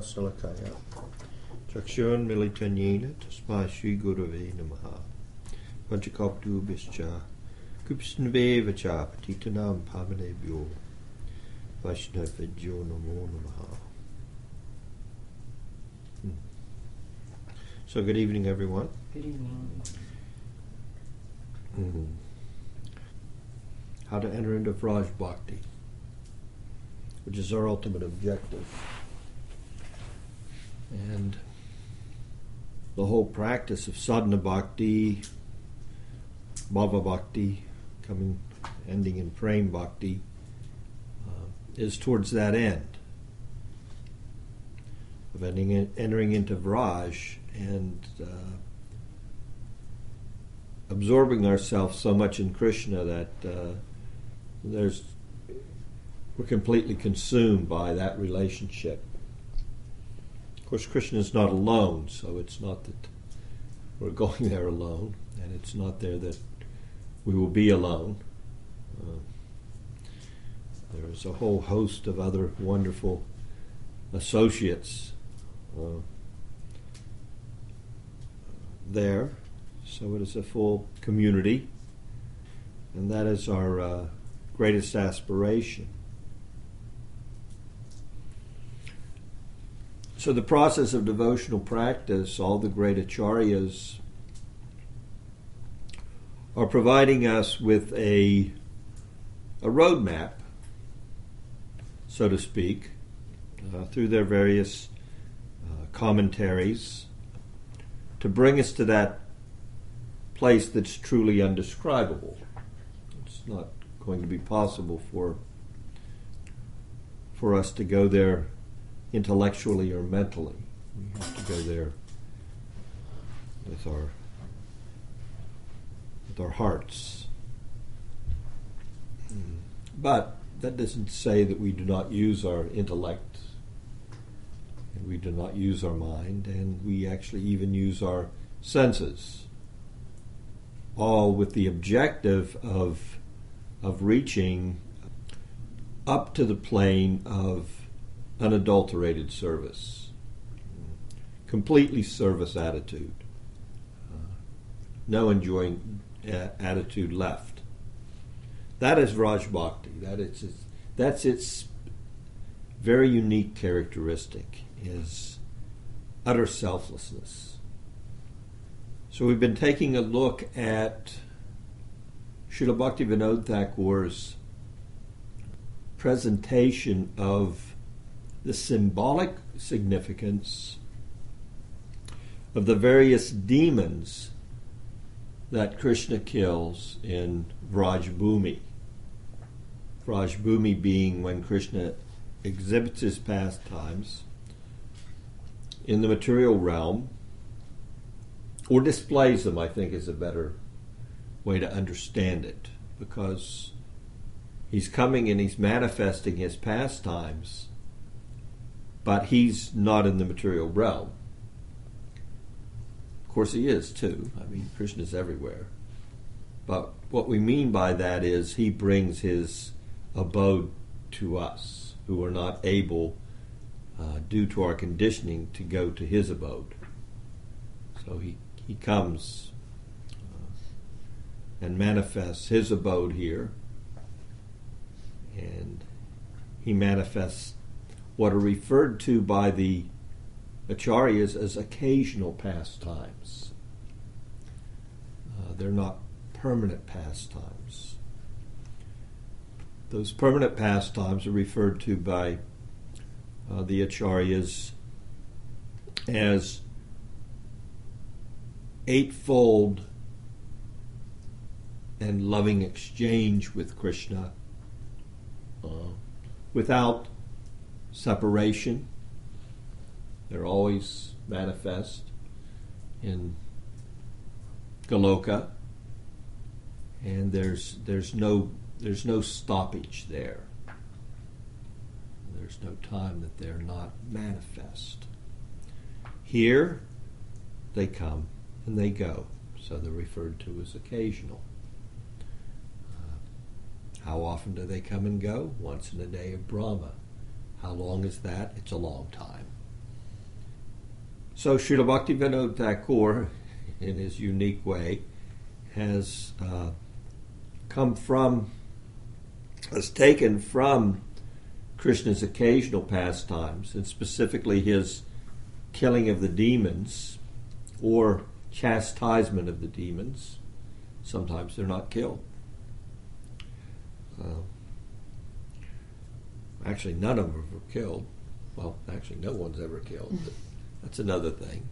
Salakaya Militanyena Tasma Shri Gurave Namaha Panchakoptu Bischa Kupsnve Vacha Patitanam Vaishnavajyo Namo Namaha. So good evening everyone. Good evening. Mhm. How to enter into Vraj Bhakti, which is our ultimate objective. And the whole practice of sadhana bhakti, bhava bhakti, coming, ending in prem bhakti, uh, is towards that end of ending, entering into Vraj and uh, absorbing ourselves so much in Krishna that uh, there's we're completely consumed by that relationship. Of course, Krishna is not alone, so it's not that we're going there alone, and it's not there that we will be alone. Uh, there is a whole host of other wonderful associates uh, there so it is a full community, and that is our uh, greatest aspiration. So, the process of devotional practice, all the great acharyas are providing us with a, a roadmap, so to speak, uh, through their various uh, commentaries to bring us to that place that's truly undescribable. It's not going to be possible for for us to go there intellectually or mentally. We have to go there with our with our hearts. Hmm. But that doesn't say that we do not use our intellect and we do not use our mind and we actually even use our senses all with the objective of of reaching up to the plane of unadulterated service, completely service attitude, uh, no enjoying uh, attitude left. That is Vraj Bhakti. That is its, that's its very unique characteristic is utter selflessness. So we've been taking a look at Srila Bhakti Vinod Thakur's presentation of the symbolic significance of the various demons that Krishna kills in Vraj Bhumi. Vraj Bhumi being when Krishna exhibits his pastimes in the material realm or displays them, I think is a better way to understand it because he's coming and he's manifesting his pastimes, but he's not in the material realm. Of course, he is too. I mean, Krishna's everywhere. But what we mean by that is he brings his abode to us who are not able, uh, due to our conditioning, to go to his abode. So he he comes uh, and manifests his abode here, and he manifests what are referred to by the acharyas as occasional pastimes. Uh, they're not permanent pastimes. Those permanent pastimes are referred to by uh, the acharyas as eightfold and loving exchange with Krishna uh, without separation. They're always manifest in Goloka, and there's there's no there's no stoppage there. There's no time that they're not manifest. Here, they come and they go. So they're referred to as occasional. Uh, how often do they come and go? Once in a day of Brahma. How long is that? It's a long time. So Srila Bhaktivinoda Thakur, in his unique way, has uh, come from, has taken from Krishna's occasional pastimes, and specifically his killing of the demons or chastisement of the demons. Sometimes they're not killed. Uh, actually, none of them were killed. Well, actually, no one's ever killed. But that's another thing.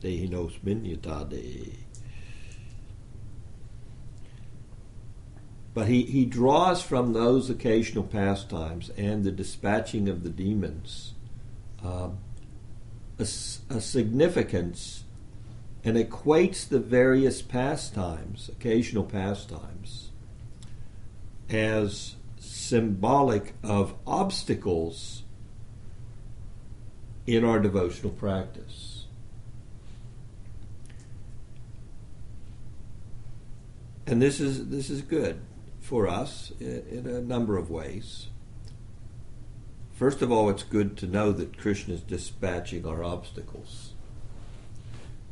Dehinos minyatade. But he, he draws from those occasional pastimes and the dispatching of the demons uh, a, a significance and equates the various pastimes, occasional pastimes, as symbolic of obstacles in our devotional practice. And this is this is good for us in, a number of ways. First of all, it's good to know that Krishna is dispatching our obstacles.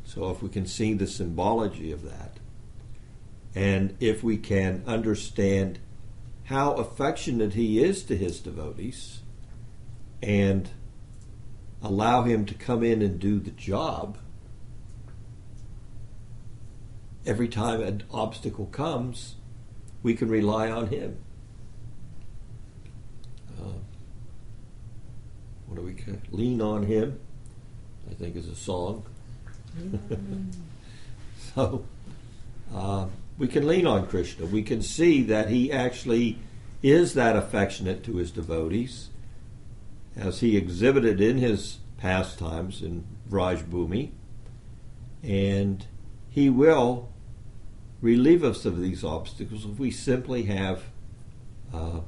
So if we can see the symbology of that, and if we can understand how affectionate he is to his devotees, and allow him to come in and do the job, every time an obstacle comes, we can rely on him. Uh, what do we lean on him? I think is a song. so uh, we can lean on Krishna. We can see that he actually is that affectionate to his devotees as he exhibited in his pastimes in Vraj Bhumi, and he will relieve us of these obstacles if we simply have uh,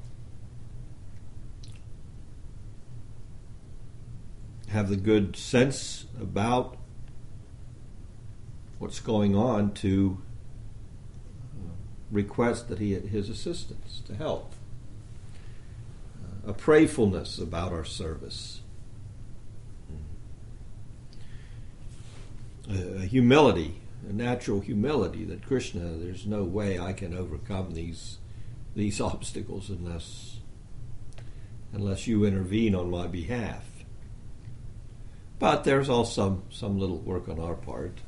have the good sense about what's going on to request that he his assistance to help a prayfulness about our service, a humility, a natural humility that Krishna, there's no way I can overcome these these obstacles unless unless you intervene on my behalf. But there's also some, some little work on our part.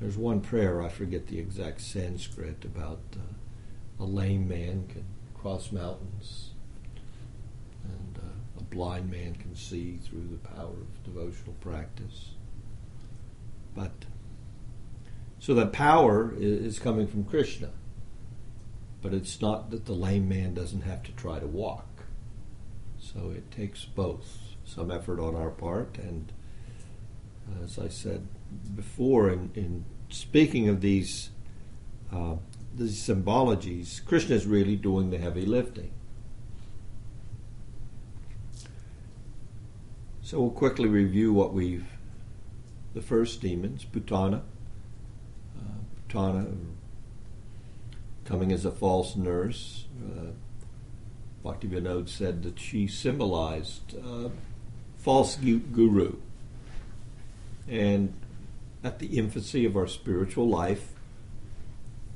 There's one prayer, I forget the exact Sanskrit, about uh, a lame man can cross mountains and uh, a blind man can see through the power of devotional practice. But so that power is coming from Krishna, but it's not that the lame man doesn't have to try to walk. So it takes both some effort on our part, and as I said before, in, in speaking of these uh, these symbologies, Krishna is really doing the heavy lifting. So we'll quickly review what we've the first demons, Putana. Uh, Putana coming as a false nurse. Uh, Bhaktivinoda said that she symbolized uh, false guru. And at the infancy of our spiritual life,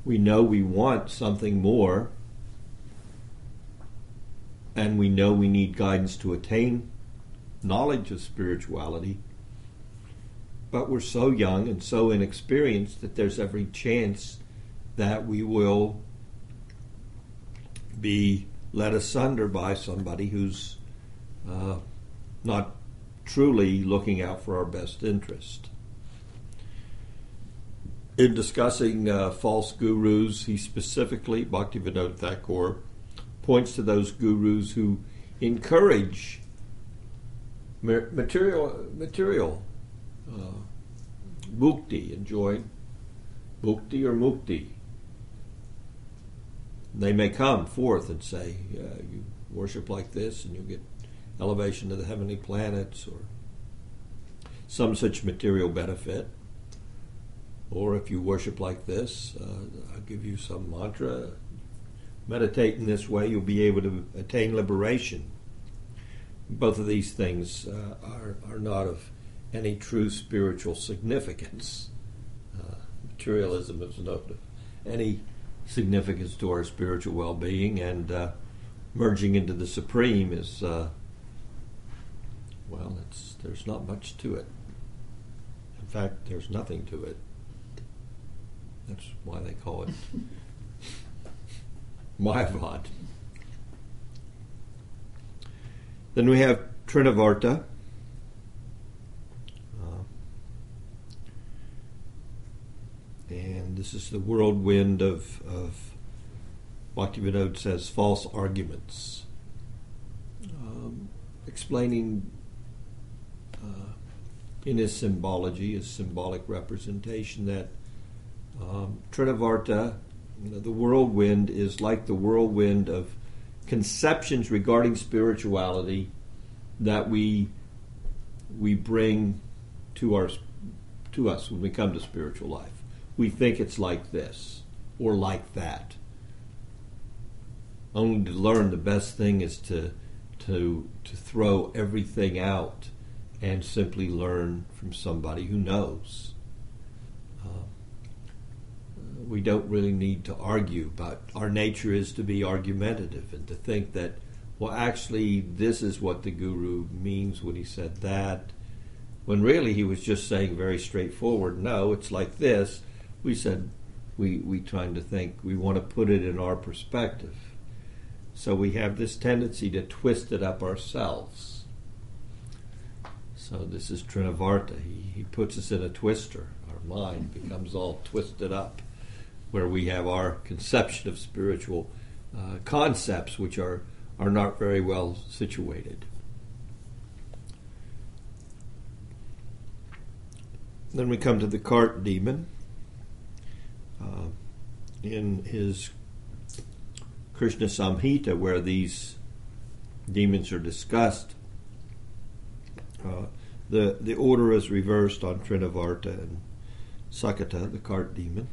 we know we want something more, and we know we need guidance to attain knowledge of spirituality, but we're so young and so inexperienced that there's every chance that we will be led asunder by somebody who's uh, not truly looking out for our best interest. In discussing uh, false gurus, he specifically, Bhaktivinoda Thakur, points to those gurus who encourage material material uh, mukti, enjoy mukti or mukti. They may come forth and say, uh, "You worship like this, and you get elevation to the heavenly planets, or some such material benefit." Or if you worship like this, uh, I'll give you some mantra, meditate in this way, you'll be able to attain liberation. Both of these things uh, are, are not of any true spiritual significance. Uh, materialism is not of any significance to our spiritual well being, and uh, merging into the supreme is, uh, well, it's, there's not much to it. In fact, there's nothing to it. That's why they call it Mayavad. Then we have Trinavarta. Uh, and this is the whirlwind of, of Bhaktivinoda says false arguments. Um, explaining uh, in his symbology, his symbolic representation, that um, Trinavarta, the whirlwind, is like the whirlwind of conceptions regarding spirituality that we we bring to our to us when we come to spiritual life. We think it's like this or like that. Only to learn the best thing is to to to throw everything out and simply learn from somebody who knows. Uh, we don't really need to argue, but our nature is to be argumentative and to think that, well, actually, this is what the guru means when he said that, when really he was just saying very straightforward, no, it's like this. We said, we, we trying to think, we want to put it in our perspective. So we have this tendency to twist it up ourselves. So this is Trinavarta. He, he puts us in a twister. Our mind becomes all twisted up where we have our conception of spiritual uh, concepts which are, are not very well situated. Then we come to the cart demon. Uh, in his Krishna Samhita, where these demons are discussed, uh, the, the order is reversed on Trinavarta and Sakata, the cart demon.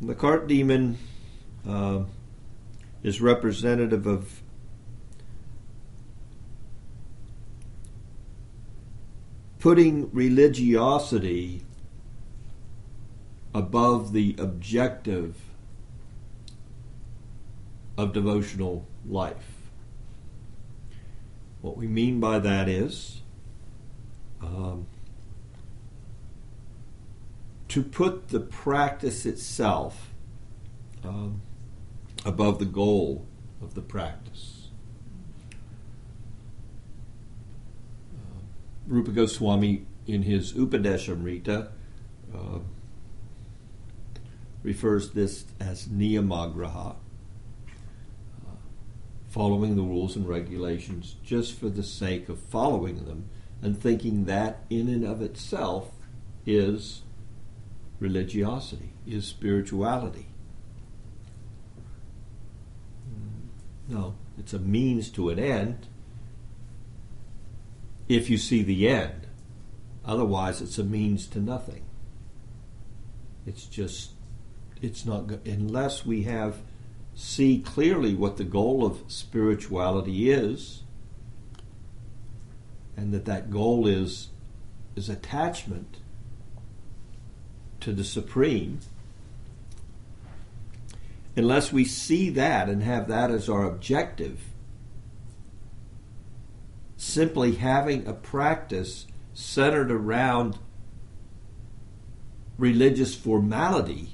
The cart demon uh, is representative of putting religiosity above the objective of devotional life. What we mean by that is um, to put the practice itself um, above the goal of the practice. Uh, Rupa Goswami, in his Upadeshamrita, uh, refers this as niyamagraha, uh, following the rules and regulations just for the sake of following them and thinking that in and of itself is religiosity, is spirituality. No, it's a means to an end if you see the end. Otherwise, it's a means to nothing. It's just, it's not, unless we have, see clearly what the goal of spirituality is, and that that goal is, is attachment to the Supreme, unless we see that and have that as our objective, simply having a practice centered around religious formality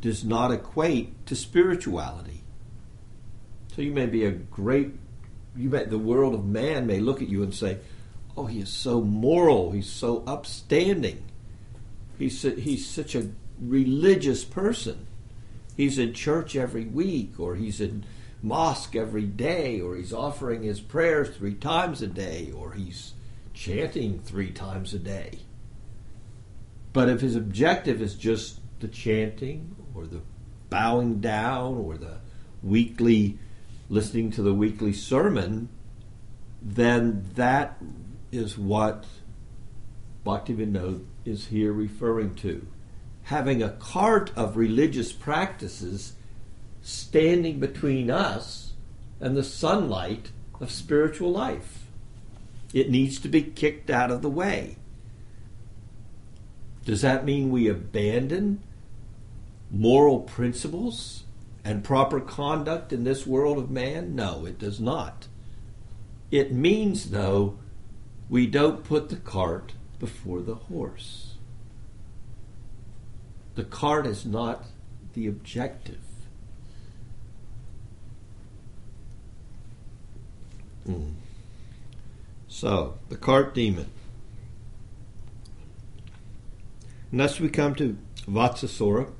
does not equate to spirituality. So you may be a great, you may, the world of man may look at you and say, oh, he is so moral, he's so upstanding. He's, he's such a religious person. He's in church every week, or he's in mosque every day, or he's offering his prayers three times a day, or he's chanting three times a day. But if his objective is just the chanting, or the bowing down, or the weekly listening to the weekly sermon, then that is what Bhaktivinoda is here referring to. Having a cart of religious practices standing between us and the sunlight of spiritual life. It needs to be kicked out of the way. Does that mean we abandon moral principles and proper conduct in this world of man? No, it does not. It means, though, we don't put the cart before the horse. The cart is not the objective. Mm. So, the cart demon. Next, we come to Vatsasura,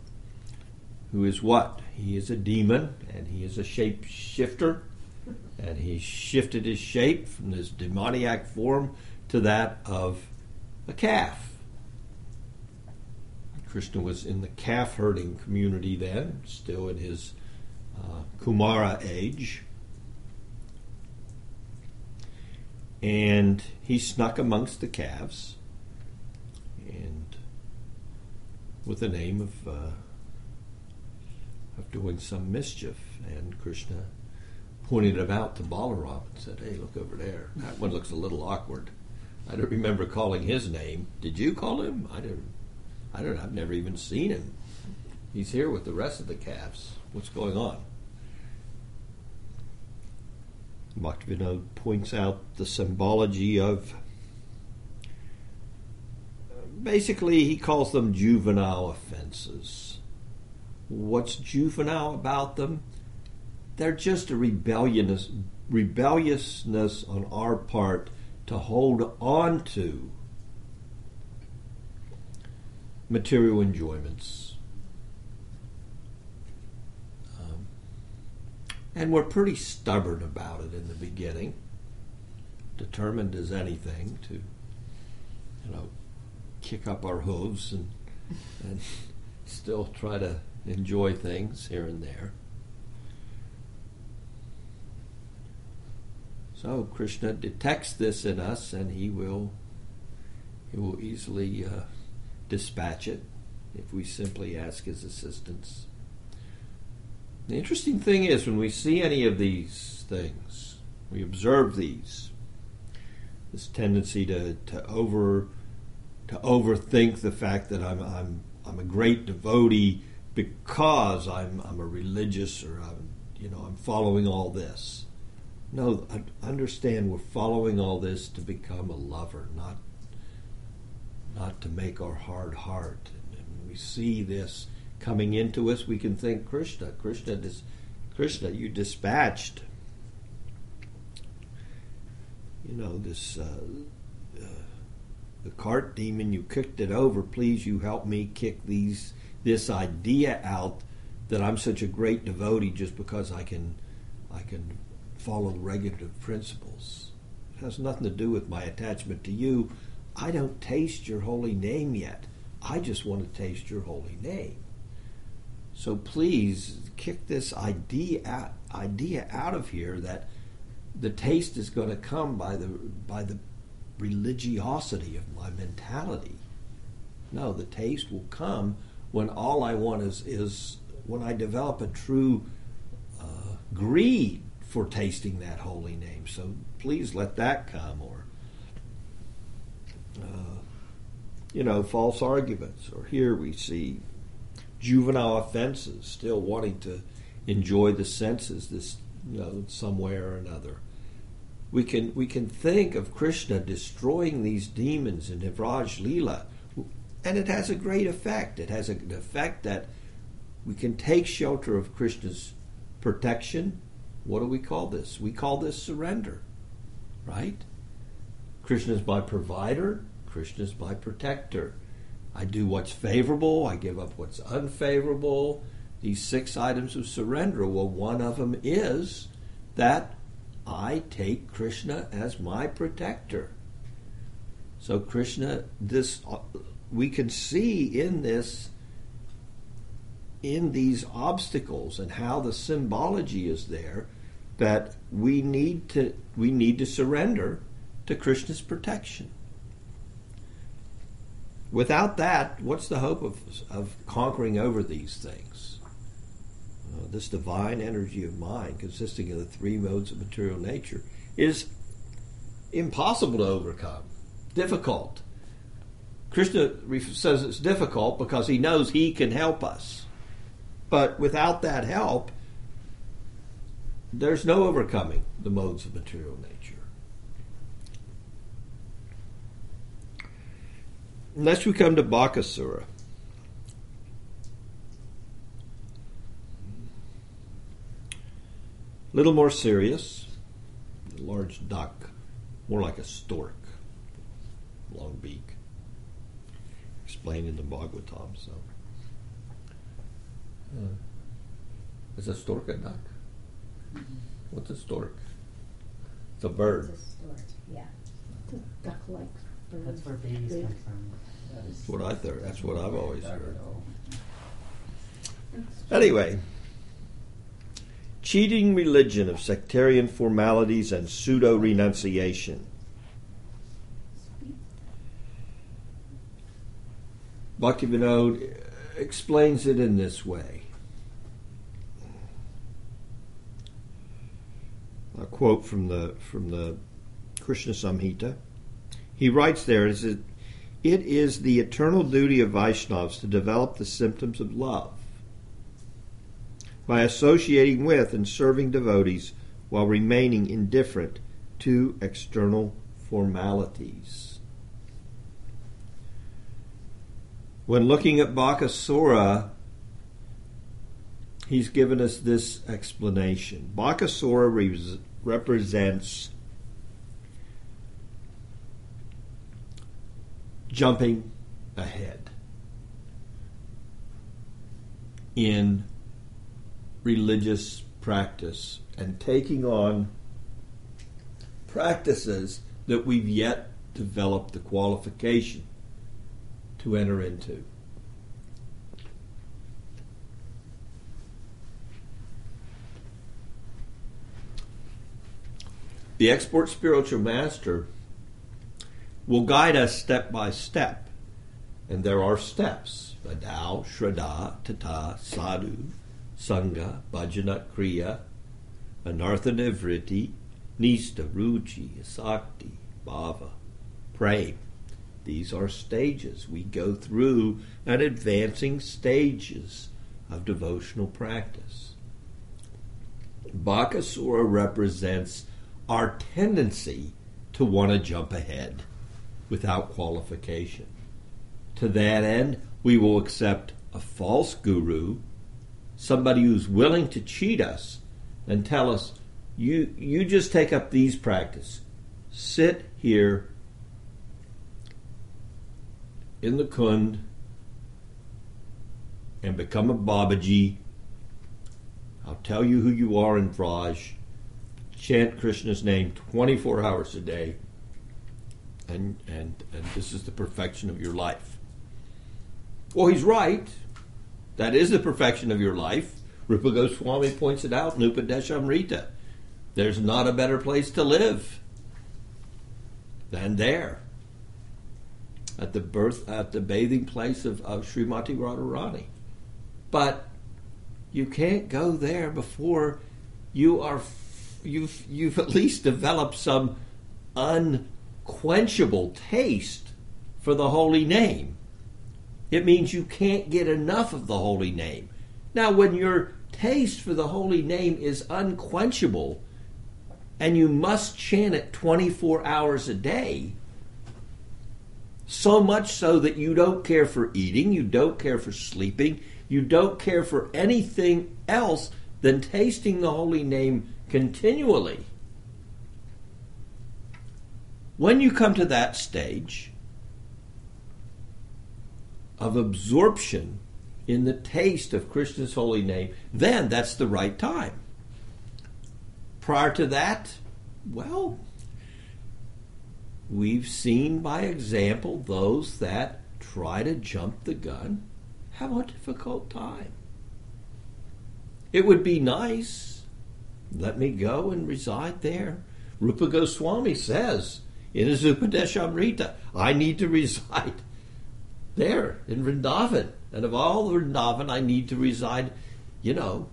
who is what? He is a demon and he is a shape shifter, and he shifted his shape from this demoniac form to that of a calf. Krishna was in the calf herding community then, still in his uh, Kumara age. And he snuck amongst the calves and with the name of uh, of doing some mischief. And Krishna pointed him out to Balaram and said, Hey, look over there. That one looks a little awkward. I don't remember calling his name. Did you call him? I don't I don't I've never even seen him. He's here with the rest of the calves. What's going on? Bhaktivinoda points out the symbology of basically he calls them juvenile offenses. What's juvenile about them? They're just a rebelliousness, rebelliousness on our part to hold on to material enjoyments. Um, and we're pretty stubborn about it in the beginning, determined as anything to, you know, kick up our hooves and, and still try to enjoy things here and there. So Krishna detects this in us, and he will he will easily uh, dispatch it if we simply ask his assistance. The interesting thing is when we see any of these things, we observe these. This tendency to, to over to overthink the fact that I'm I'm I'm a great devotee because I'm I'm a religious or I'm you know I'm following all this. No, understand we're following all this to become a lover, not not to make our hard heart. And when we see this coming into us, we can think Krishna, Krishna, dis, Krishna, you dispatched. You know this. Uh, uh, the cart demon, you kicked it over. Please, you help me kick these this idea out that I'm such a great devotee just because I can I can follow the regulative principles. It has nothing to do with my attachment to you. I don't taste your holy name yet. I just want to taste your holy name. So please kick this idea out, idea out of here that the taste is going to come by the by the religiosity of my mentality. No, the taste will come when all I want is is when I develop a true uh, greed for tasting that holy name. So please let that come, or uh, you know, false arguments. Or here we see juvenile offenses, still wanting to enjoy the senses, this you know, some way or another. We can we can think of Krishna destroying these demons in Vraj Leela, and it has a great effect. It has an effect that we can take shelter of Krishna's protection. What do we call this? We call this surrender, right? Krishna is my provider. Krishna is my protector. I do what's favorable. I give up what's unfavorable. These six items of surrender. Well, one of them is that I take Krishna as my protector. So Krishna, this uh, we can see in this in these obstacles and how the symbology is there that we need to we need to surrender to Krishna's protection. Without that, what's the hope of, of conquering over these things? Uh, this divine energy of mind, consisting of the three modes of material nature, is impossible to overcome, difficult. Krishna says it's difficult because he knows he can help us. But without that help, there's no overcoming the modes of material nature. Next, we come to Bakasura. A little more serious. A large duck, more like a stork, long beak. Explained in the Bhagavatam. So, Hmm. is a stork a duck? Mm-hmm. What's a stork? It's a bird. It's a stork, yeah. a Duck-like bird. That's where babies Big. come from. That's what I thought. That's what I've always heard. Anyway, cheating religion of sectarian formalities and pseudo renunciation. sweet. Bhaktivinoda explains it in this way. A quote from the from the Krishna Samhita. He writes there that it is the eternal duty of Vaishnavas to develop the symptoms of love by associating with and serving devotees while remaining indifferent to external formalities. When looking at Bakasura, he's given us this explanation. Bakasura re- represents jumping ahead in religious practice and taking on practices that we've yet developed the qualification to enter into. The expert spiritual master will guide us step by step. And there are steps. Vadao, Shraddha, Tata, Sadhu, Sangha, Bhajana, Kriya, Anartha Nivriti, Nista, Ruchi, Sakti, Bhava, Prem. These are stages. We go through an advancing stages of devotional practice. Bakasura represents our tendency to want to jump ahead without qualification. To that end, we will accept a false guru, somebody who's willing to cheat us and tell us, you, you just take up these practices. Sit here in the Kund and become a Babaji. I'll tell you who you are in Vraj. Chant Krishna's name 24 hours a day. And, and, and this is the perfection of your life. Well, he's right. That is the perfection of your life. Rupa Goswami points it out in Upadeshamrita. There's not a better place to live than there. At the birth at the bathing place of, of Srimati Radharani. But you can't go there before you are you've you've at least developed some unquenchable taste for the holy name. It means you can't get enough of the holy name. Now, when your taste for the holy name is unquenchable and you must chant it 24 hours a day, so much so that you don't care for eating, you don't care for sleeping, you don't care for anything else than tasting the holy name continually. When you come to that stage of absorption in the taste of Krishna's holy name, then that's the right time. Prior to that, well, we've seen by example those that try to jump the gun have a difficult time. It would be nice. Let me go and reside there. Rupa Goswami says in his Upadeshamrita, I need to reside there in Vrindavan. And of all Vrindavan, I need to reside, you know,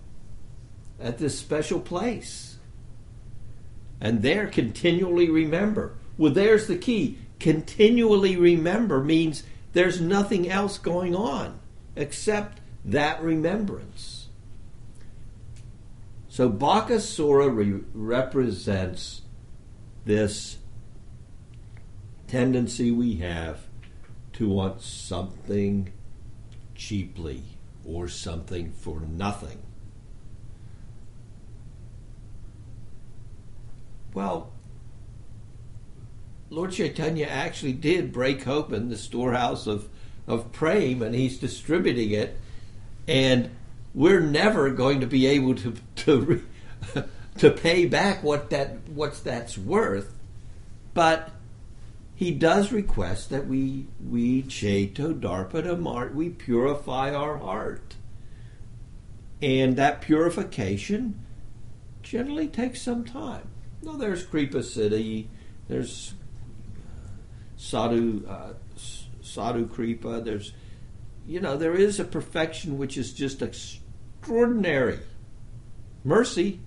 at this special place. And there, continually remember. Well, there's the key. Continually remember means there's nothing else going on except that remembrance. So Bakasura re- represents this tendency we have to want something cheaply or something for nothing. Well, Lord Chaitanya actually did break open the storehouse of, of prem and he's distributing it. And we're never going to be able to, to, to pay back what that what's that's worth. But he does request that we we cheto darpanamart, we purify our heart. And that purification generally takes some time. Now there's Kripa Siddhi, there's sadhu uh, sadhu kripa. There's, you know, there is a perfection which is just extraordinary. Mercy,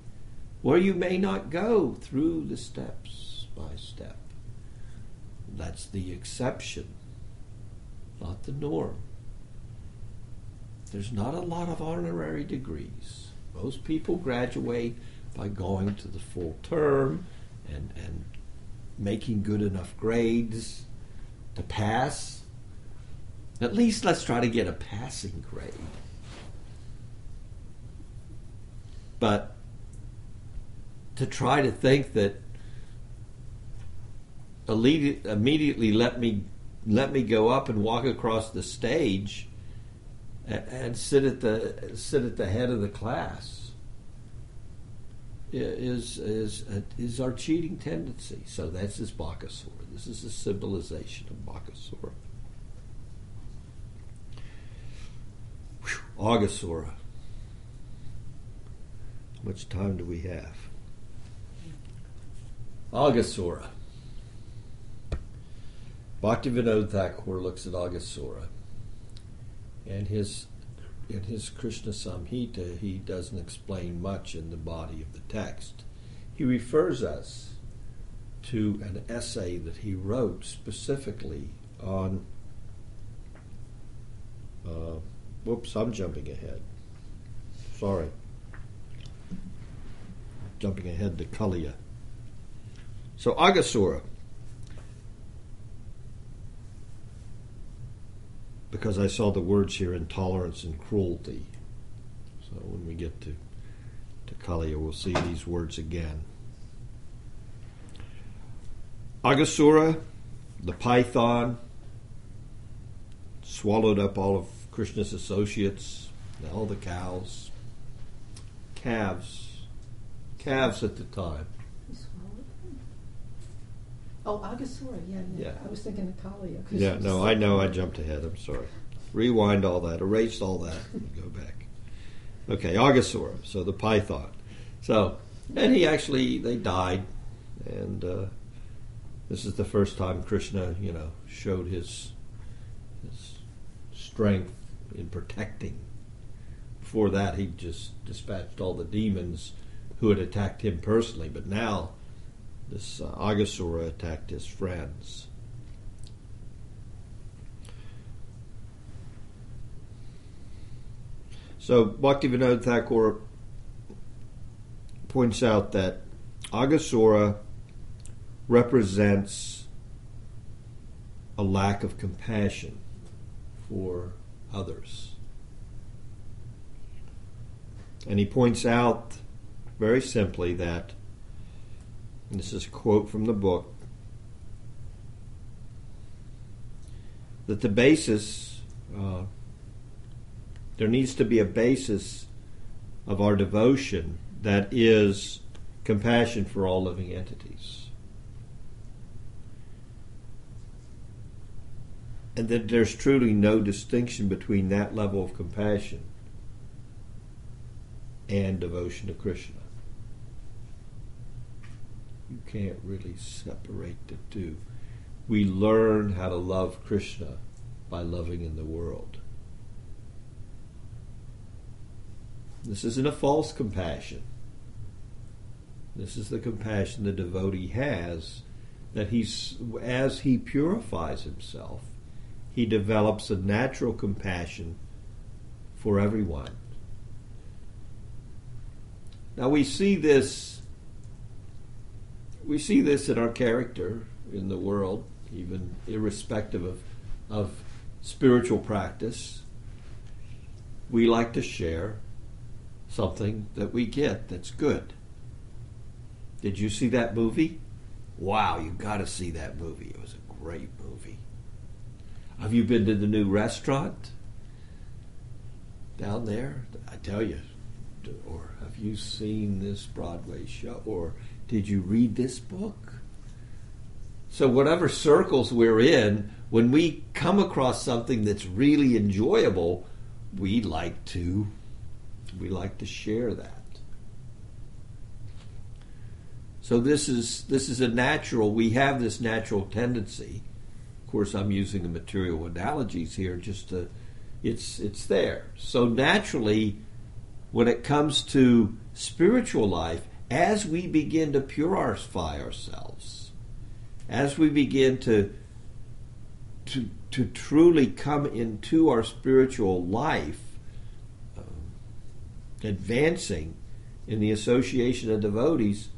where you may not go through the steps by step. That's the exception, not the norm. There's not a lot of honorary degrees. Most people graduate by going to the full term and, and making good enough grades to pass. At least let's try to get a passing grade. But to try to think that immediately let me let me go up and walk across the stage and, sit at the sit at the head of the class is is is our cheating tendency. So that's his Bakasura. This is the symbolization of Bakasura. Aghasura. Much time do we have? Aghasura. Bhaktivinoda Thakur looks at Aghasura and his in his Krishna Samhita, he doesn't explain much in the body of the text. He refers us to an essay that he wrote specifically on. Uh, whoops, I'm jumping ahead. Sorry. Jumping ahead to Kaliya. So, Aghasura. because I saw the words here intolerance and cruelty. So when we get to, to Kaliya, we'll see these words again. Aghasura, the python, swallowed up all of Krishna's associates, all the cows, calves, calves at the time. Oh, Aghasura, yeah, yeah, Yeah. I was thinking of. 'cause Yeah, no, I know I jumped ahead. I'm sorry. Rewind all that, erase all that, and go back. Okay, Aghasura, so the python. So, and he actually, they died, and uh, this is the first time Krishna, you know, showed his, his strength in protecting. Before that, he just dispatched all the demons who had attacked him personally, but now this uh, Aghasura attacked his friends. So Bhaktivinoda Thakur points out that Aghasura represents a lack of compassion for others. And he points out very simply that, this is a quote from the book, that the basis uh, there needs to be a basis of our devotion that is compassion for all living entities. And that there's truly no distinction between that level of compassion and devotion to Krishna. You can't really separate the two. We learn how to love Krishna by loving in the world. This isn't a false compassion. This is the compassion the devotee has that he's as he purifies himself, he develops a natural compassion for everyone. Now we see this we see this in our character in the world, even irrespective of of spiritual practice. We like to share something that we get that's good. Did you see that movie? Wow, you got to see that movie. It was a great movie. Have you been to the new restaurant down there? I tell you. Or have you seen this Broadway show? Or did you read this book? So, whatever circles we're in, when we come across something that's really enjoyable, we like to we like to share that. So this is this is a natural. We have this natural tendency. Of course, I'm using the material analogies here, just to it's it's there. So naturally, when it comes to spiritual life, as we begin to purify ourselves, as we begin to to to truly come into our spiritual life, um, advancing in the association of devotees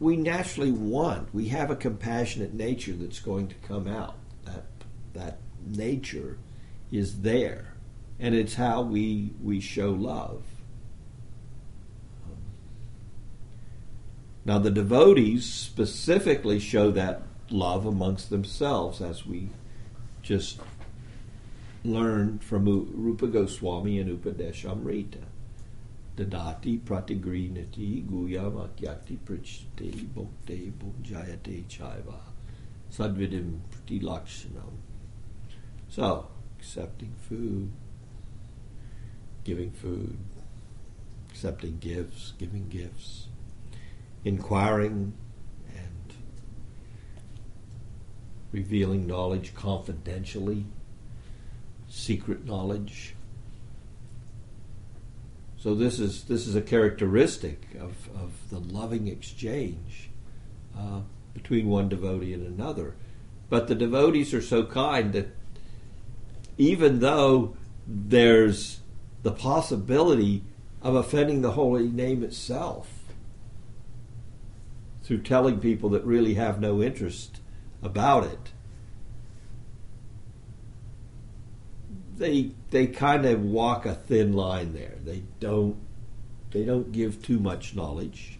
we naturally want. We have a compassionate nature that's going to come out. That that nature is there, and it's how we we show love. Now the devotees specifically show that love amongst themselves, as we just learned from Rupa Goswami and Upadeshamrita. Dadati pratigrinati guyamakyati prachite bhokte bhunjayate chaiva sadvidim pratilakshanam. So, accepting food, giving food, accepting gifts, giving gifts, inquiring and revealing knowledge confidentially, secret knowledge so this is this is a characteristic of, of the loving exchange uh, between one devotee and another. But the devotees are so kind that even though there's the possibility of offending the holy name itself through telling people that really have no interest about it, they they kind of walk a thin line there. They don't they don't give too much knowledge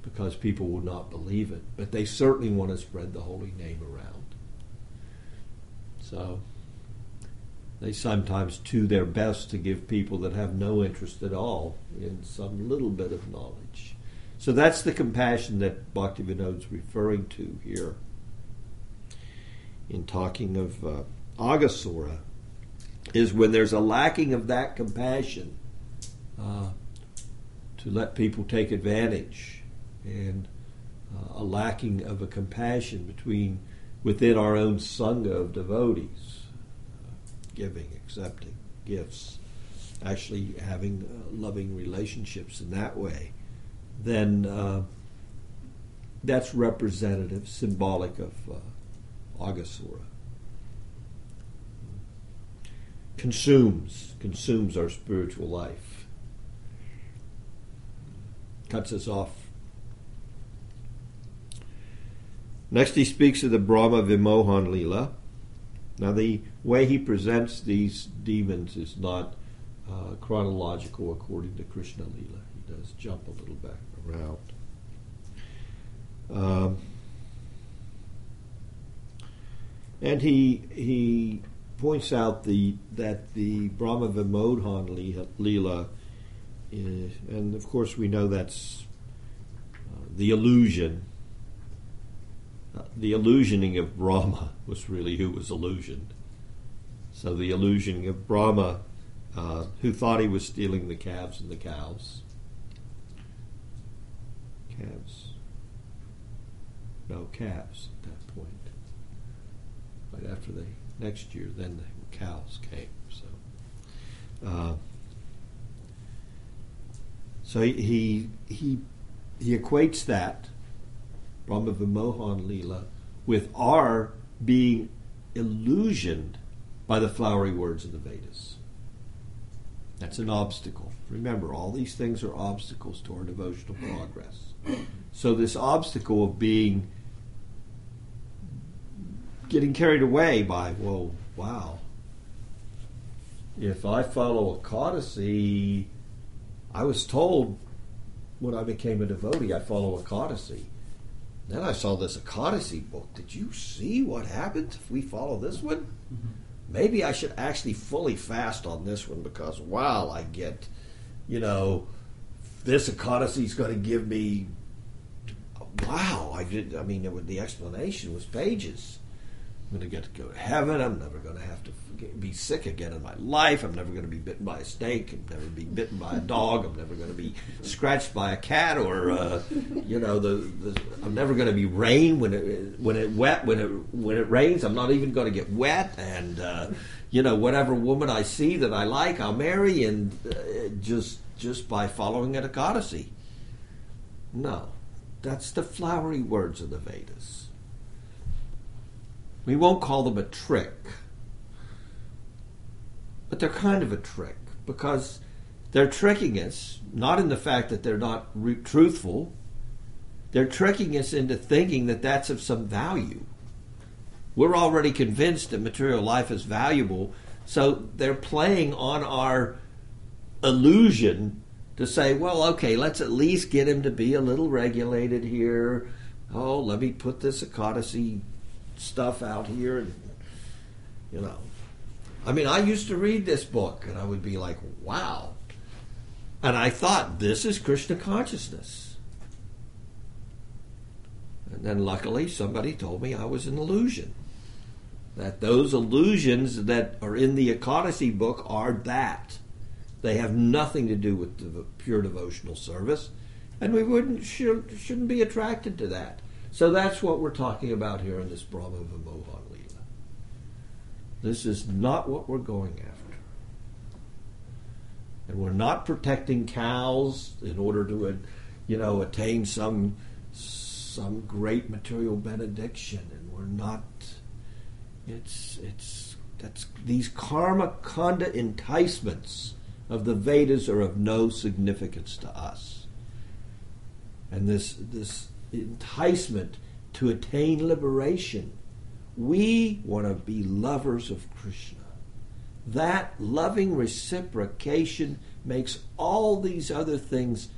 because people will not believe it, but they certainly want to spread the holy name around. So they sometimes do their best to give people that have no interest at all in some little bit of knowledge. So that's the compassion that Bhaktivinoda is referring to here in talking of uh, Aghasura is when there's a lacking of that compassion uh, to let people take advantage and uh, a lacking of a compassion between within our own sangha of devotees, uh, giving, accepting gifts, actually having uh, loving relationships in that way, then uh, that's representative, symbolic of uh, Aghasura. consumes consumes our spiritual life. Cuts us off. Next he speaks of the brahma vimohan lila now the way he presents these demons is not uh, chronological according to krishna lila does jump a little back around um, and he he points out the that the Brahma Vimohan Leela, and of course we know that's uh, the illusion. Uh, the illusioning of Brahma was really who was illusioned. So the illusioning of Brahma, uh, who thought he was stealing the calves and the cows. Calves. No, calves at that point. Right after the next year, then the cows came. So, uh, So he he he, equates that Brahma Vimohan Leela with our being illusioned by the flowery words of the Vedas. That's an obstacle. Remember, all these things are obstacles to our devotional progress. So this obstacle of being getting carried away by, well, wow. If I follow Ekadasi, I was told when I became a devotee, I follow Ekadasi. Then I saw this Ekadasi book. Did you see what happens if we follow this one? Mm-hmm. Maybe I should actually fully fast on this one because, wow, I get, you know, this Ekadasi is going to give me, wow, I did, I mean, the explanation was pages. I'm going to get to go to heaven. I'm never going to have to be sick again in my life. I'm never going to be bitten by a snake. I'm never going to be bitten by a dog. I'm never going to be scratched by a cat or, uh, you know, the, the I'm never going to be rain when it when it wet when it when it rains. I'm not even going to get wet. And uh, you know, whatever woman I see that I like, I'll marry, and uh, just just by following an Ekadasi. No, that's the flowery words of the Vedas. We won't call them a trick but they're kind of a trick because they're tricking us, not in the fact that they're not re- truthful, they're tricking us into thinking that that's of some value. We're already convinced that material life is valuable, so they're playing on our illusion to say, well, okay, let's at least get him to be a little regulated here. Oh, let me put this Ekadasi stuff out here, and you know, I mean, I used to read this book and I would be like, wow. And I thought, this is Krishna consciousness. And then luckily somebody told me I was an illusion. That those illusions that are in the Ekadasi book are that. They have nothing to do with the pure devotional service. And we wouldn't should, shouldn't be attracted to that. So that's what we're talking about here in this Brahma Vimohan. This is not what we're going after. And we're not protecting cows in order to, uh, you know, attain some some great material benediction, and we're not. It's it's that's these karma kanda enticements of the Vedas are of no significance to us. And this this enticement to attain liberation we want to be lovers of Krishna. That loving reciprocation makes all these other things,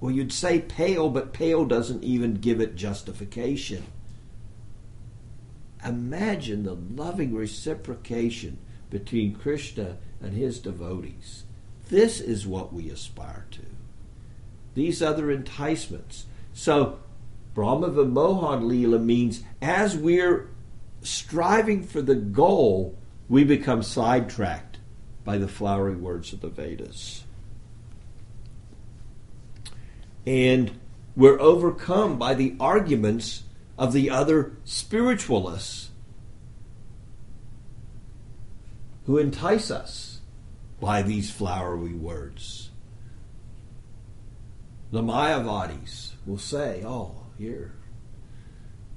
well, you'd say pale, but pale doesn't even give it justification. Imagine the loving reciprocation between Krishna and his devotees. This is what we aspire to. These other enticements. So Brahma Vimohan Leela means as we're striving for the goal, we become sidetracked by the flowery words of the Vedas. And we're overcome by the arguments of the other spiritualists who entice us by these flowery words. The Mayavadis will say, Oh, hear.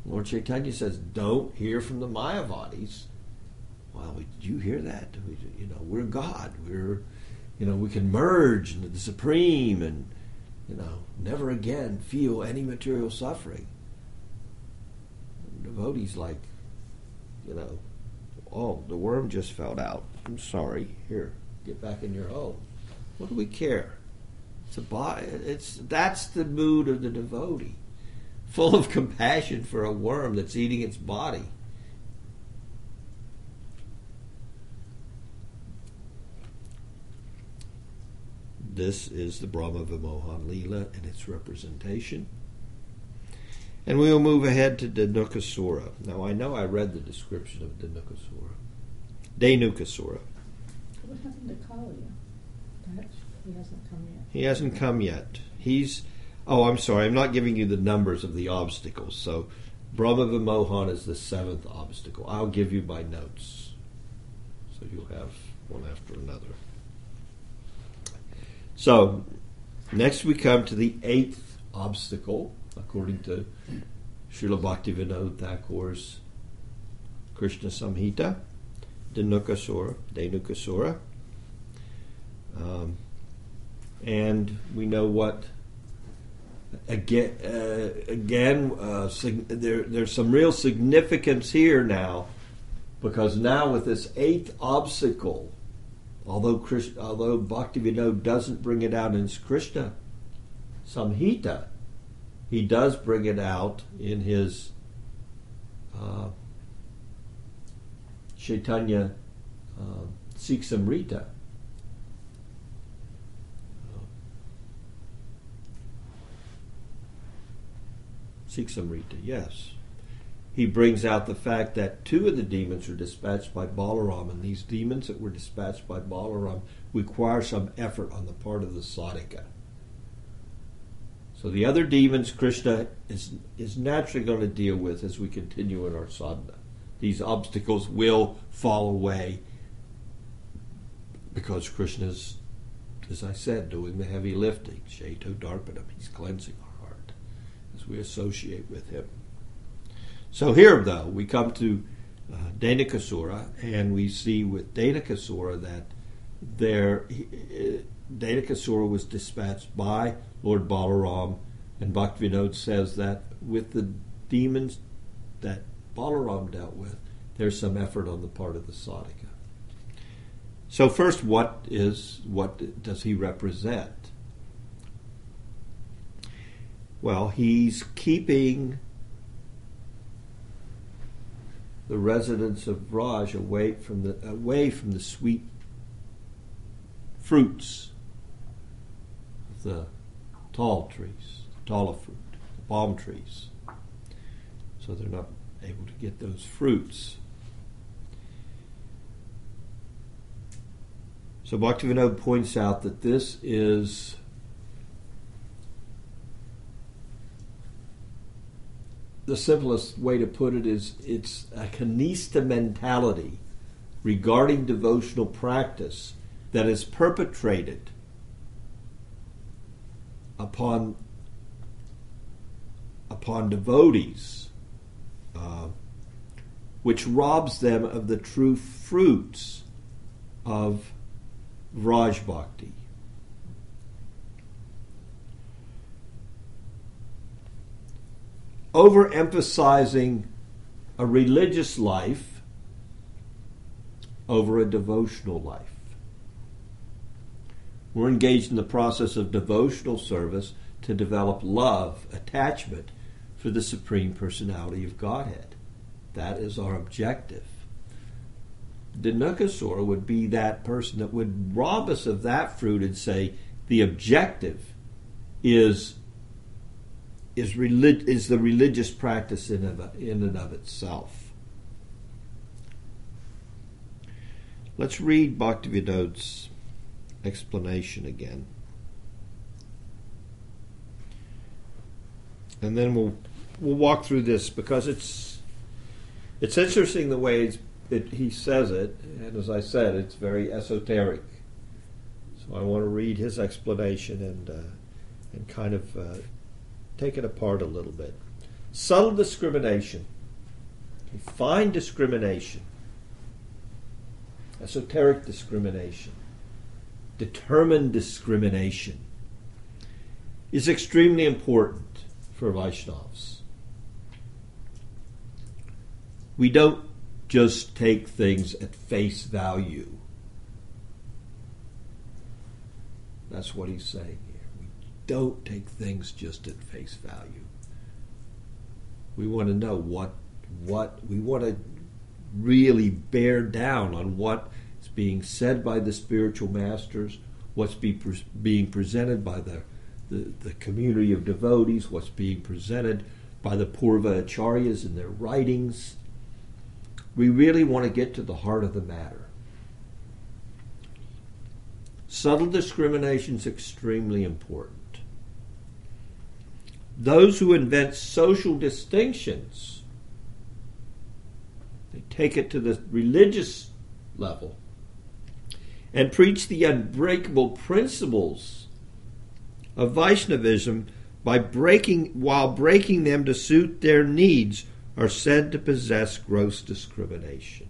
Lord Chaitanya says, don't hear from the Mayavadis. Well, did you hear that? We, you know, we're God. We're, you know, we can merge into the Supreme and, you know, never again feel any material suffering. Devotees like, you know, oh, the worm just fell out. I'm sorry. Here, get back in your hole. What do we care? It's a body. it's that's the mood of the devotee full of compassion for a worm that's eating its body. This is the Brahma Vimohan Leela and its representation. And we will move ahead to Dhenukasura. Now, I know I read the description of Dhenukasura. Dhenukasura. What happened to Kalia? Perhaps he hasn't come yet. He hasn't come yet. He's Oh, I'm sorry. I'm not giving you the numbers of the obstacles. So, Brahma Vimohan is the seventh obstacle. I'll give you my notes. So you'll have one after another. So, next we come to the eighth obstacle, according to Srila Bhaktivinoda Thakur's Krishna Samhita, Dhenukasura, Dhenukasura. Um, and we know what again uh, again uh, sig- there, there's some real significance here now because now with this eighth obstacle although Christ, although Bhaktivinoda doesn't bring it out in his Krishna Samhita he does bring it out in his uh, Chaitanya uh, Siksamrita Siksamrita, yes. He brings out the fact that two of the demons are dispatched by Balaram, and these demons that were dispatched by Balaram require some effort on the part of the sadhaka. So the other demons Krishna is, is naturally going to deal with as we continue in our sadhana. These obstacles will fall away because Krishna is, as I said, doing the heavy lifting. Ceto Darpanam, he's cleansing our heart as we associate with him. So here, though, we come to uh, Dhenukasura, and we see with Dhenukasura that there, uh, Dhenukasura was dispatched by Lord Balaram, and Bhaktivinoda says that with the demons that Balaram dealt with, there's some effort on the part of the sadhaka. So first, what is what does he represent? Well, he's keeping the residents of Vraj away from the away from the sweet fruits of the tall trees, tala fruit, the palm trees. So they're not able to get those fruits. So Bhaktivinoda points out that this is the simplest way to put it is it's a kanishtha mentality regarding devotional practice that is perpetrated upon upon devotees, uh, which robs them of the true fruits of Raj Bhakti. Overemphasizing a religious life over a devotional life. We're engaged in the process of devotional service to develop love, attachment for the Supreme Personality of Godhead. That is our objective. Dhenukasura would be that person that would rob us of that fruit and say the objective is is, relig- is the religious practice in, of, in and of itself. Let's read Bhaktivinoda's explanation again. And then we'll we'll walk through this because it's it's interesting the way it, he says it, and as I said, it's very esoteric. So I want to read his explanation and uh, and kind of uh, take it apart a little bit. Subtle discrimination, fine discrimination, esoteric discrimination, determined discrimination is extremely important for Vaishnavas. We don't just take things at face value. That's what he's saying here. We don't take things just at face value. We want to know what what we want to really bear down on what being said by the spiritual masters, what's be pre- being presented by the, the, the community of devotees, what's being presented by the Purva Acharyas in their writings. We really want to get to the heart of the matter. Subtle discrimination is extremely important. Those who invent social distinctions, they take it to the religious level and preach the unbreakable principles of Vaishnavism by breaking while breaking them to suit their needs are said to possess gross discrimination.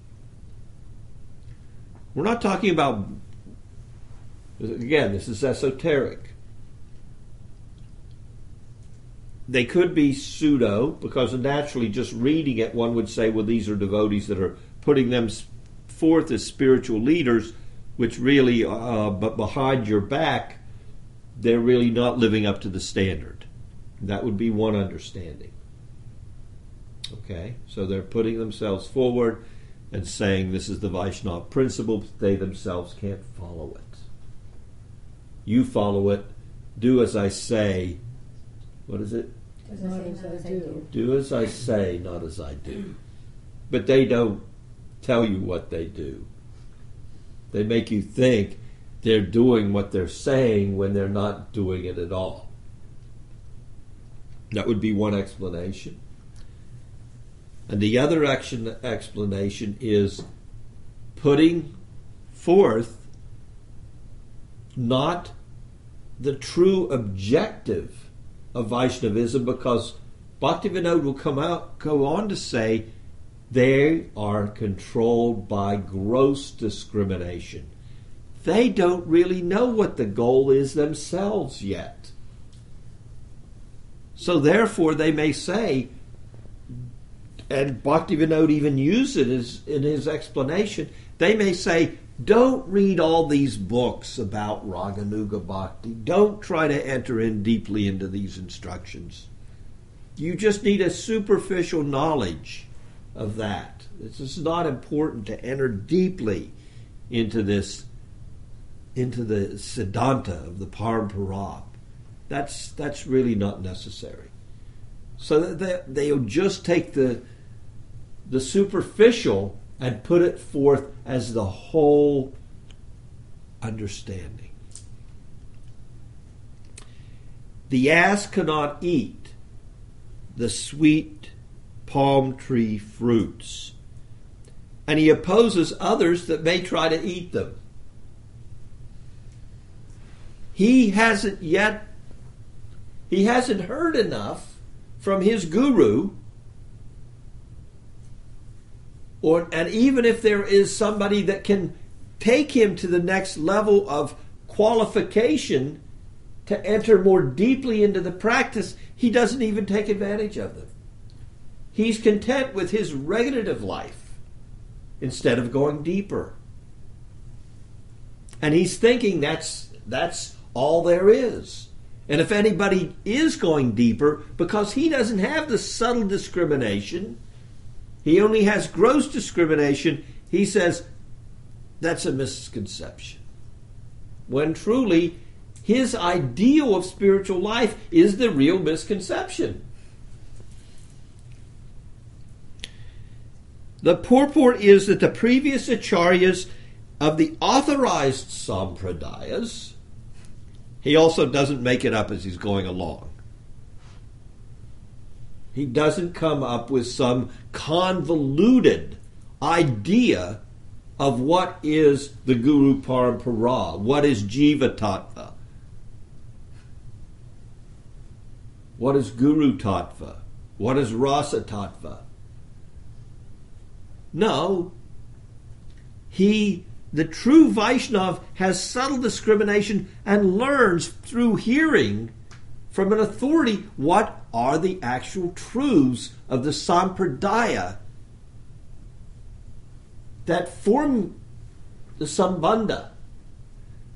We're not talking about again, this is esoteric. They could be pseudo because naturally just reading it one would say well these are devotees that are putting them forth as spiritual leaders which really uh, but behind your back they're really not living up to the standard. That would be one understanding. Okay, so they're putting themselves forward and saying this is the Vaishnava principle, but they themselves can't follow it. You follow it, do as I say. What is it? Not as I do. Do as I say, not as I do. But they don't tell you what they do. They make you think they're doing what they're saying when they're not doing it at all. That would be one explanation. And the other action explanation is putting forth not the true objective of Vaishnavism because Bhaktivinoda will come out go on to say they are controlled by gross discrimination. They don't really know what the goal is themselves yet. So therefore they may say and Bhakti Bhaktivinoda even used it as, in his explanation. They may say, don't read all these books about Raganuga Bhakti. Don't try to enter in deeply into these instructions. You just need a superficial knowledge of that. It's not important to enter deeply into this, into the Siddhanta of the Parampara. That's, that's really not necessary. So they, they'll just take the, the superficial and put it forth as the whole understanding. The ass cannot eat the sweet palm tree fruits, and he opposes others that may try to eat them. He hasn't yet, he hasn't heard enough from his guru or and even if there is somebody that can take him to the next level of qualification to enter more deeply into the practice, he doesn't even take advantage of them. He's content with his regulative life instead of going deeper. And he's thinking that's that's all there is. And if anybody is going deeper, because he doesn't have the subtle discrimination, he only has gross discrimination. He says that's a misconception. When truly, his ideal of spiritual life is the real misconception. The purport is that the previous acharyas of the authorized sampradayas, he also doesn't make it up as he's going along. He doesn't come up with some convoluted idea of what is the Guru Parampara, what is Jiva Tattva, what is Guru Tattva, what is Rasa Tattva. No, he, the true Vaishnav, has subtle discrimination and learns through hearing from an authority what are the actual truths of the sampradaya that form the sambandha,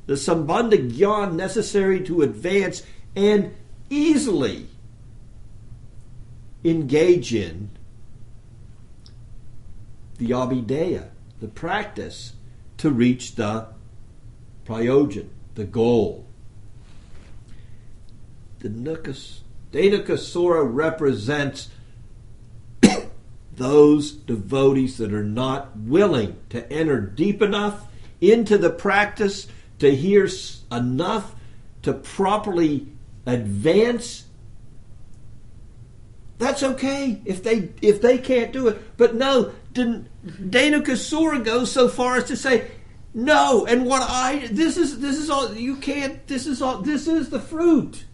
the sambandha gyan necessary to advance and easily engage in the abhideya, the practice to reach the prayojan, the goal. The nukas Dhenukasura represents those devotees that are not willing to enter deep enough into the practice to hear enough to properly advance that's okay if they if they can't do it but no Dhenukasura goes so far as to say No, and what I this is this is all you can't this is all this is the fruit.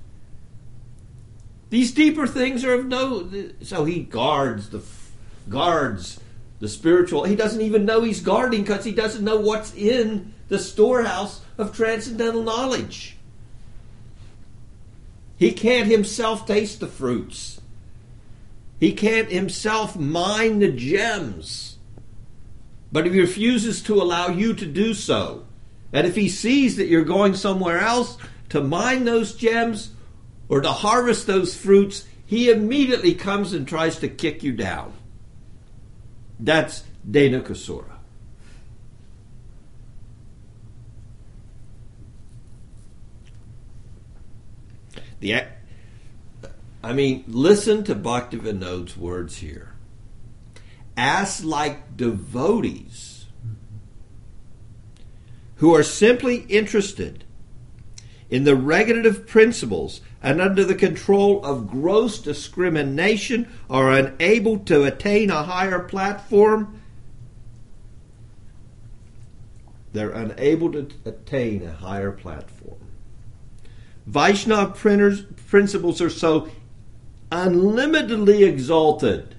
These deeper things are of no so he guards the guards the spiritual. He doesn't even know he's guarding because he doesn't know what's in the storehouse of transcendental knowledge. He can't himself taste the fruits. He can't himself mine the gems but he refuses to allow you to do so. And if he sees that you're going somewhere else to mine those gems or to harvest those fruits, he immediately comes and tries to kick you down. That's Dhenukasura. The, I mean, listen to Bhaktivinoda's words here as like devotees who are simply interested in the regulative principles and under the control of gross discrimination are unable to attain a higher platform, they're unable to attain a higher platform. Vaishnava principles are so unlimitedly exalted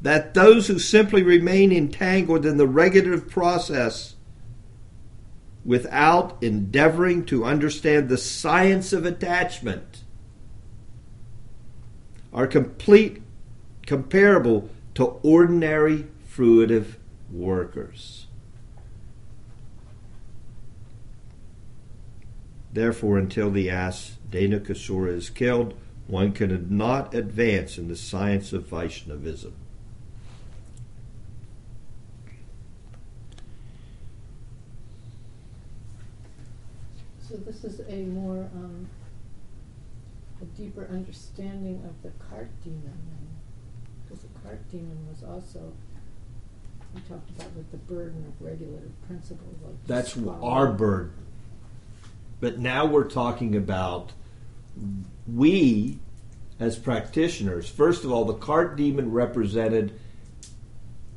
that those who simply remain entangled in the regulative process without endeavoring to understand the science of attachment are complete comparable to ordinary fruitive workers. Therefore, until the ass Dhenukasura is killed, one cannot advance in the science of Vaishnavism. So this is a more, um, a deeper understanding of the cart demon Because the cart demon was also, we talked about with the burden of regulative principles. Like That's our burden. But now we're talking about we as practitioners. First of all, the cart demon represented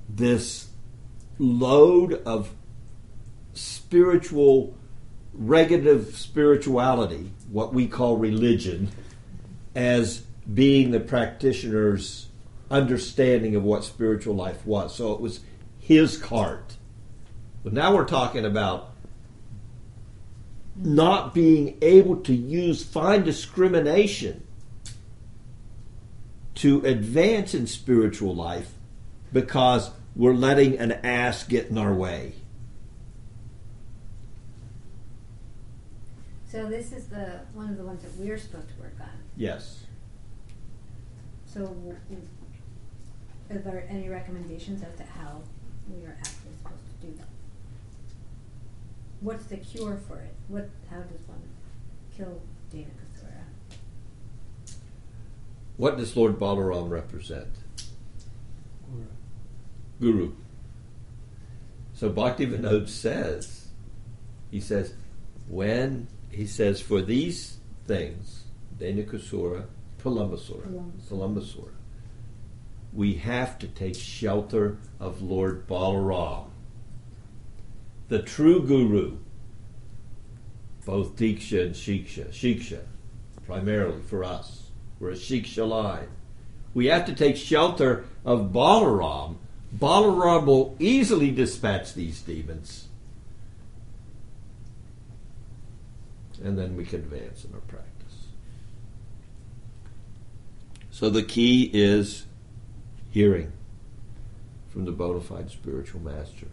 this load of spiritual regulative spirituality, what we call religion, as being the practitioner's understanding of what spiritual life was. So it was his cart. But now we're talking about not being able to use fine discrimination to advance in spiritual life because we're letting an ass get in our way. So this is the one of the ones that we're supposed to work on. Yes. So, are there any recommendations as to how we are actually supposed to do that? What's the cure for it? What? How does one kill Dhenukasura? What does Lord Balaram represent? Guru. Guru. So Bhaktivinoda says, he says, when he says, for these things, Dhenukasura, Pralambasura, Pralambasura, we have to take shelter of Lord Balaram, the true guru, both Diksha and Shiksha. Shiksha, primarily for us. We're a Shiksha line. We have to take shelter of Balaram. Balaram will easily dispatch these demons and then we can advance in our practice. So the key is hearing from the bona fide spiritual master.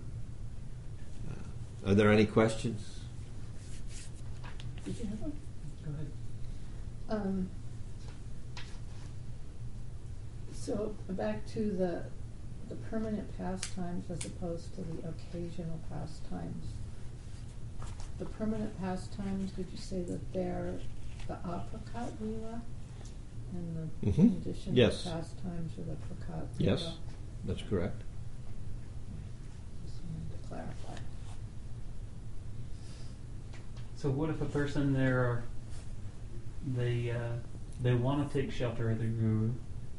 Are there any questions? Did you have one? Go ahead. Um, so back to the the permanent pastimes as opposed to the occasional pastimes the permanent pastimes, did you say that they're the aprakat lila? And the Mhm. conditioned Yes. pastimes are the prakat Yes, that's correct. Just wanted to clarify. So what if a person there are they uh, they want to take shelter of their guru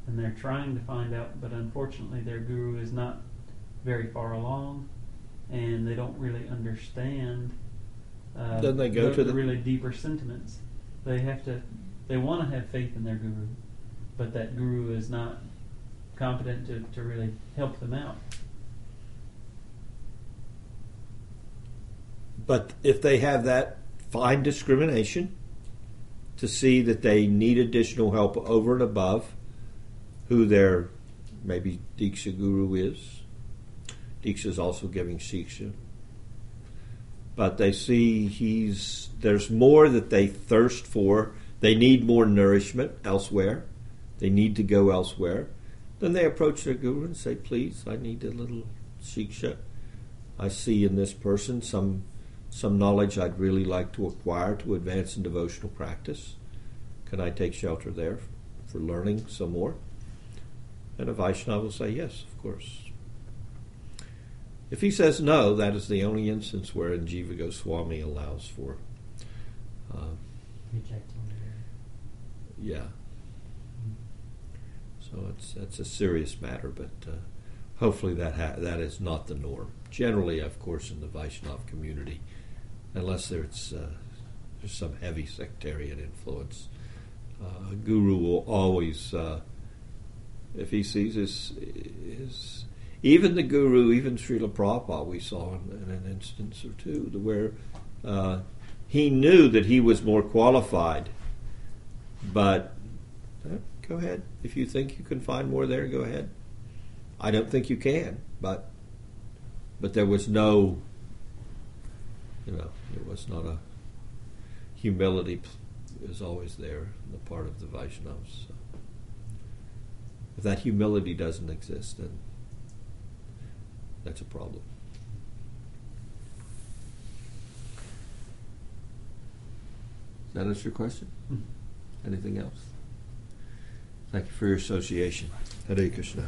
and they're trying to find out, but unfortunately their guru is not very far along, and they don't really understand. Uh, Then they go the, to the- really deeper sentiments. They have to. They want to have faith in their guru, but that guru is not competent to, to really help them out. But if they have that fine discrimination to see that they need additional help over and above who their maybe Diksha guru is, Diksha is also giving Shiksha. But they see he's there's more that they thirst for. They need more nourishment elsewhere. They need to go elsewhere. Then they approach their guru and say, "Please, I need a little shiksha. I see in this person some some knowledge I'd really like to acquire to advance in devotional practice. Can I take shelter there for learning some more?" And a Vaishnava will say, "Yes, of course." If he says no, that is the only instance wherein Jiva Goswami allows for, uh, Rejecting yeah. So it's that's a serious matter, but uh, hopefully that ha- that is not the norm. Generally, of course, in the Vaishnava community, unless there's uh, there's some heavy sectarian influence, uh, a guru will always, uh, if he sees his, his even the guru, even Srila Prabhupada, we saw in, in an instance or two where uh, he knew that he was more qualified, but uh, go ahead. If you think you can find more there, go ahead. I don't think you can, but but there was no, you know, it was not a humility is always there on the part of the Vaishnavas. So if that humility doesn't exist, then that's a problem. Does that answer your question? Hmm. Anything else? Thank you for your association. Hare Krishna.